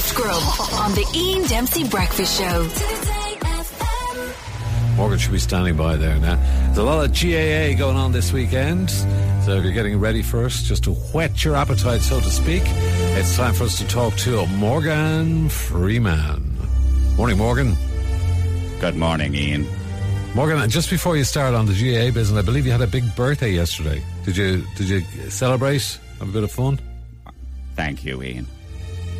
Gift Grub on the Ian Dempsey Breakfast Show. Morgan should be standing by there now. There's a lot of GAA going on this weekend. So if you're getting ready for us, just to whet your appetite, so to speak, it's time for us to talk to Morgan Freeman. Morning, Morgan. Good morning, Ian. Morgan, just before you start on the GAA business, I believe you had a big birthday yesterday. Did you did you celebrate? Have a bit of fun? Thank you, Ian.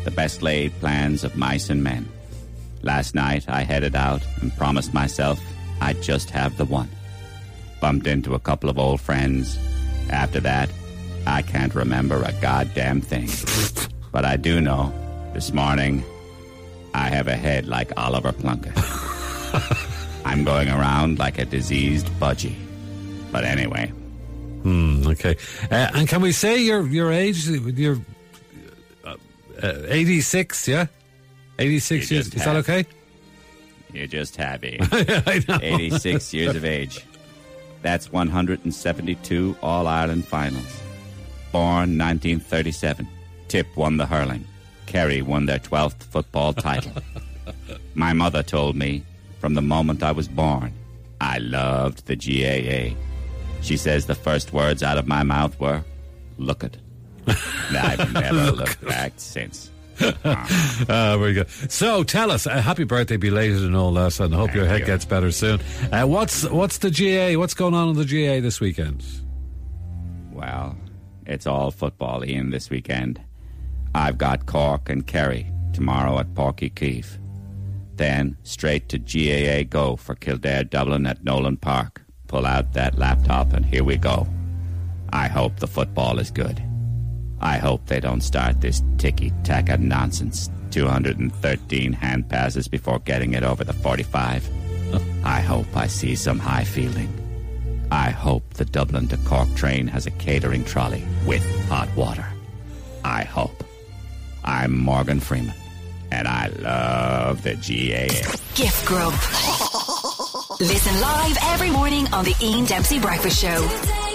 The best laid plans of mice and men. Last night I headed out and promised myself I'd just have the one. Bumped into a couple of old friends. After that, I can't remember a goddamn thing. but I do know, this morning, I have a head like Oliver Plunkett. I'm going around like a diseased budgie. But anyway, Hmm, okay. Uh, and can we say your your age? You're uh, uh, 86, yeah? 86 You years. Is that okay? You're just happy. Ian. I know. 86 years of age. That's 172 All Ireland finals. Born 1937. Tip won the hurling. Kerry won their 12th football title. My mother told me from the moment I was born, I loved the GAA. She says the first words out of my mouth were, look it. I've never looked back since. Ah, very good. So tell us, uh, happy birthday belated and all that, and hope your head you. gets better soon. Uh, what's what's the GAA? What's going on in the GAA this weekend? Well, it's all football, Ian, this weekend. I've got Cork and Kerry tomorrow at Porky Keefe. Then straight to GAA Go for Kildare Dublin at Nowlan Park. Pull out that laptop and here we go. I hope the football is good. I hope they don't start this ticky tacky nonsense. 213 hand passes before getting it over the 45. I hope I see some high fielding. I hope the Dublin to Cork train has a catering trolley with hot water. I hope. I'm Morgan Freeman, and I love the GAA. Gift Grub. Listen live every morning on the Ian Dempsey Breakfast Show.